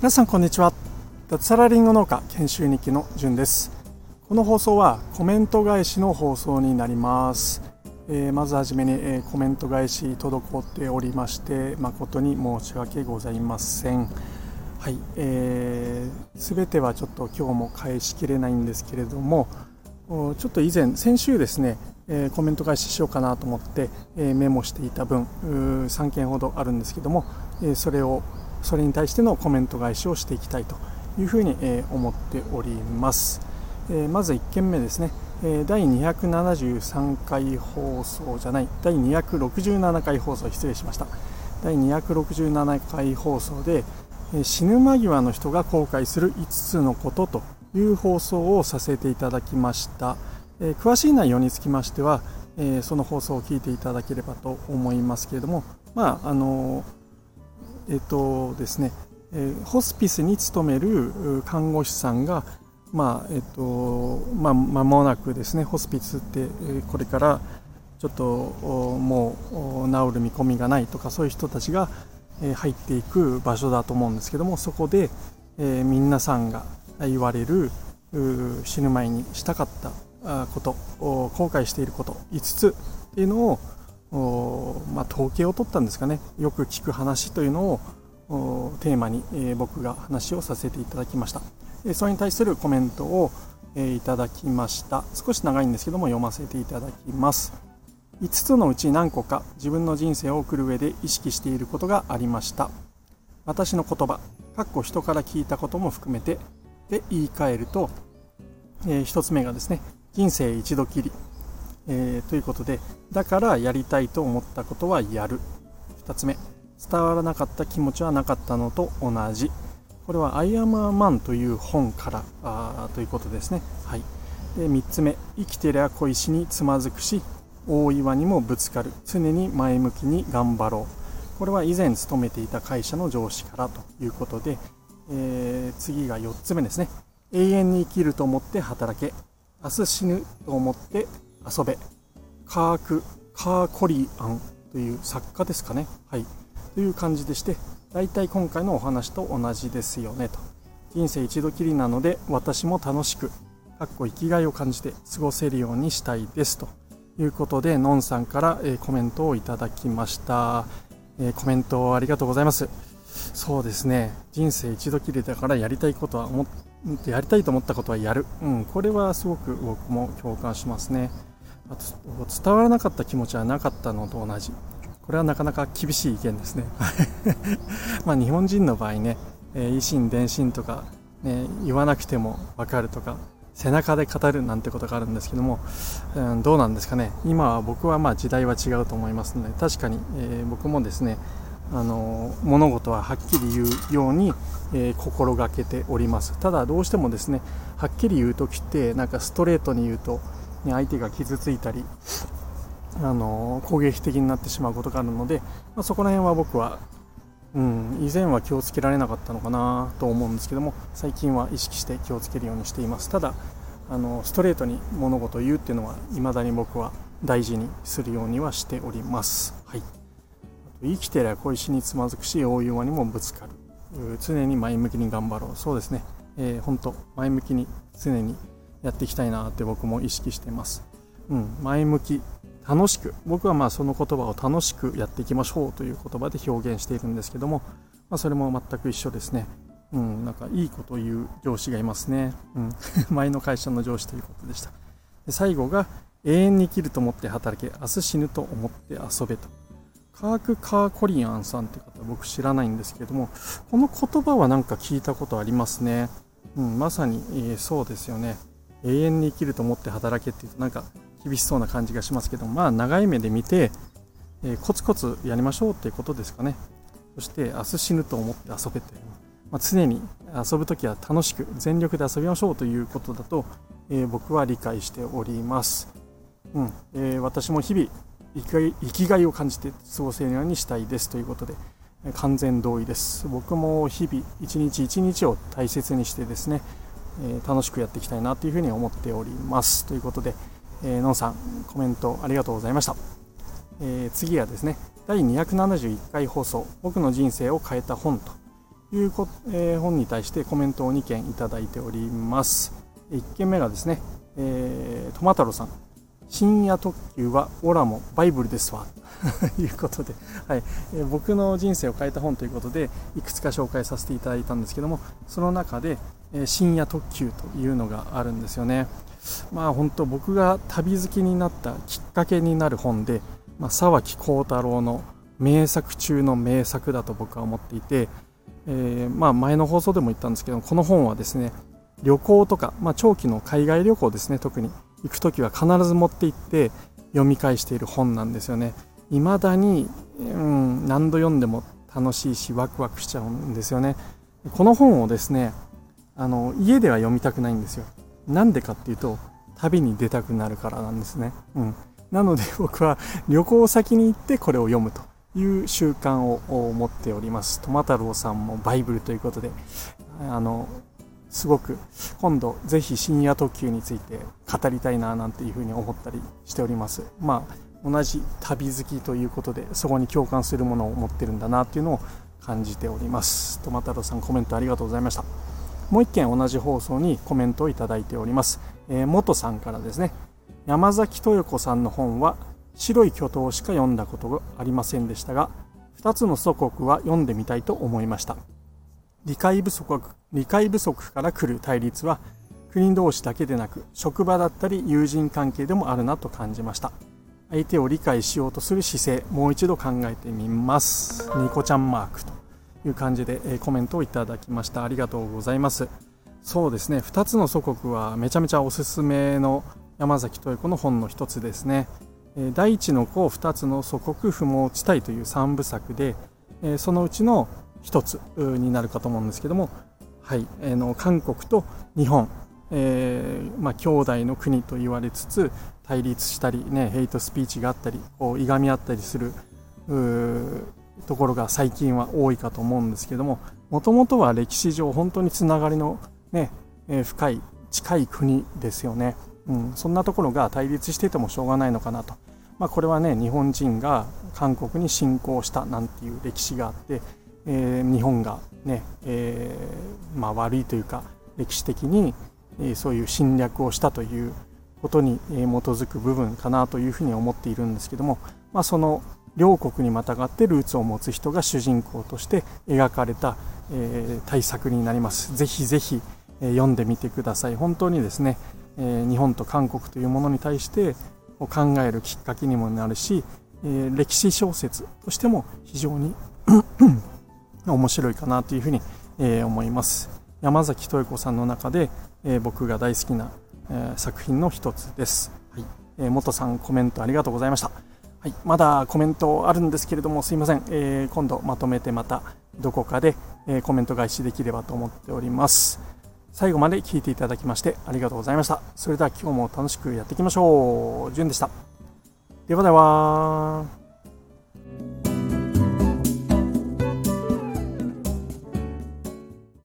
皆さんこんにちは。脱サラリンゴ農家研修日記のじゅんです。この放送はコメント返しの放送になります、えー、まずはじめに、えー、コメント返し滞っておりまして誠に申し訳ございません。はい、えー、全てはちょっと今日も返しきれないんですけれどもちょっと以前先週ですね、えー、コメント返ししようかなと思って、えー、メモしていた分3件ほどあるんですけども、えー、それをそれに対してのコメント返しをしていきたいというふうに、え思っております、えまず1件目ですね、え第273回放送じゃない第267回放送失礼しました。第267回放送で、え死ぬ間際の人が後悔する5つのことという放送をさせていただきました、え詳しい内容につきましては、えその放送を聞いていただければと思いますけれどもまああのえっとですね、えホスピスに勤める看護師さんが、まあえっとまあ、間もなくですねホスピスってこれからちょっともう治る見込みがないとかそういう人たちが入っていく場所だと思うんですけどもそこで、え、皆さんが言われる死ぬ前にしたかったこと後悔していること5つっていうのをまあ、統計を取ったんですかね。よく聞く話というのをテーマに、えー、僕が話をさせていただきました、えー、それに対するコメントを、えー、いただきました。少し長いんですけども読ませていただきます。5つのうち何個か自分の人生を送る上で意識していることがありました。私の言葉かっこ人から聞いたことも含めてで言い換えると、えー、1つ目がですね人生一度きり。えー、ということでだからやりたいと思ったことはやる。2つ目。伝わらなかった気持ちはなかったのと同じ。これは「アイアムアマン」という本からあということですね、はい、で3つ目。生きてりゃ小石につまずくし大岩にもぶつかる。常に前向きに頑張ろう。これは以前勤めていた会社の上司からということで、えー、次が4つ目ですね。永遠に生きると思って働け。明日死ぬと思って遊べ。カーク・カーコリアンという作家ですかね。はい。という感じでして大体今回のお話と同じですよねと。人生一度きりなので私も楽しくかっこ生きがいを感じて過ごせるようにしたいですと。いうことでのんさんから、えコメントをいただきました、えコメントありがとうございます。そうですね。人生一度きりだからやりたいことは思ってやりたいと思ったことはやる、うん、これはすごく僕も共感しますね。あと伝わらなかった気持ちはなかったのと同じ。これはなかなか厳しい意見ですね。まあ日本人の場合ね、えー、維新伝心とか、ね、言わなくても分かるとか背中で語るなんてことがあるんですけども、うん、どうなんですかね。今は僕はまあ時代は違うと思いますので確かに、えー、僕もですねあの物事ははっきり言うように、えー、心がけております。ただどうしてもですねはっきり言う時ってなんかストレートに言うとね、相手が傷ついたりあの攻撃的になってしまうことがあるので、まあ、そこら辺は僕は、うん、以前は気をつけられなかったのかなと思うんですけども最近は意識して気をつけるようにしています。ただあのストレートに物事を言うっていうのは未だに僕は大事にするようにはしております、はい、生きてりゃ小石につまずくし大岩にもぶつかる常に前向きに頑張ろうそうですね、えー、本当前向きに常にやっていきたいなって僕も意識してます。うん、前向き、楽しく、僕はまあその言葉を楽しくやっていきましょうという言葉で表現しているんですけども、まあ、それも全く一緒ですね。うん、なんかいいこと言う上司がいますね。うん、前の会社の上司ということでした。で最後が、永遠に生きると思って働け、明日死ぬと思って遊べと。カーク・カーコリアンさんって方僕知らないんですけれども、この言葉はなんか聞いたことありますね。うん、まさに、えー、そうですよね。永遠に生きると思って働けっていうとなんか厳しそうな感じがしますけどまあ長い目で見て、えー、コツコツやりましょうっていうことですかねそして明日死ぬと思って遊べて、まあ、常に遊ぶ時は楽しく全力で遊びましょうということだと、えー、僕は理解しております、うんえー、私も日々生きがいを感じて過ごせるようにしたいですということで完全同意です僕も日々一日一日を大切にしてですねえ楽しくやっていきたいなというふうに思っております。ということで、えー、のんさん、コメントありがとうございました。えー、次はですね第271回放送「僕の人生を変えた本」というこ、えー、本に対してコメントを2件いただいております1件目がですね、えー、トマ太郎さん深夜特急はオラもバイブルですわ。と いうことで、はい。えー、僕の人生を変えた本ということでいくつか紹介させていただいたんですけどもその中で、えー、深夜特急というのがあるんですよね。まあ本当僕が旅好きになったきっかけになる本で、まあ、沢木幸太郎の名作中の名作だと僕は思っていて、えー、まあ前の放送でも言ったんですけどこの本はですね旅行とか、まあ、長期の海外旅行ですね特に。行く時は必ず持って行って読み返している本なんですよね。未だに、うん、何度読んでも楽しいしワクワクしちゃうんですよね。この本をですねあの家では読みたくないんですよ。なんでかっていうと旅に出たくなるからなんですね、うん、なので 僕は旅行先に行ってこれを読むと。いう習慣を持っております。トマ太郎さんもバイブルということであのすごく今度ぜひ深夜特急について語りたいななんていうふうに思ったりしております。まあ同じ旅好きということでそこに共感するものを持ってるんだなっていうのを感じております。トマ太郎さんコメントありがとうございました。もう一件同じ放送にコメントをいただいております、えー、元さんからですね。山崎豊子さんの本は白い巨頭しか読んだことがありませんでしたが2つの祖国は読んでみたいと思いました。理解不足理解不足から来る対立は国同士だけでなく職場だったり友人関係でもあるなと感じました。相手を理解しようとする姿勢もう一度考えてみます。ニコちゃんマークという感じで、コメントをいただきました。ありがとうございます。そうですね。2つの祖国はめちゃめちゃおすすめの山崎豊子の本の一つですね。第一の子2つの祖国不毛地帯という3部作でそのうちの1つになるかと思うんですけども、はいえの韓国と日本、えーまあ、兄弟の国と言われつつ対立したり、ね、ヘイトスピーチがあったりこういがみ合ったりするところが最近は多いかと思うんですけどももともとは歴史上本当につながりの、ねえー、深い近い国ですよね、うん、そんなところが対立しててもしょうがないのかなと、まあ、これはね日本人が韓国に侵攻したなんていう歴史があって、えー、日本がね、えー、まあ、悪いというか歴史的に、えそういう侵略をしたということに基づく部分かなというふうに思っているんですけども、まあ、その両国にまたがってルーツを持つ人が主人公として描かれた、えー、大作になります。ぜひぜひ、えー、読んでみてください。本当にですね、えー、日本と韓国というものに対して考えるきっかけにもなるし、えー、歴史小説としても非常に面白いかなというふうに、えー、思います。山崎豊子さんの中で、えー、僕が大好きな、えー、作品の一つです。はい。えー、元さんコメントありがとうございました。はい、まだコメントあるんですけれどもすいません、えー、今度まとめてまたどこかで、えー、コメント返しできればと思っております。最後まで聞いていただきましてありがとうございました。それでは今日も楽しくやっていきましょう。じゅんでした。ではでは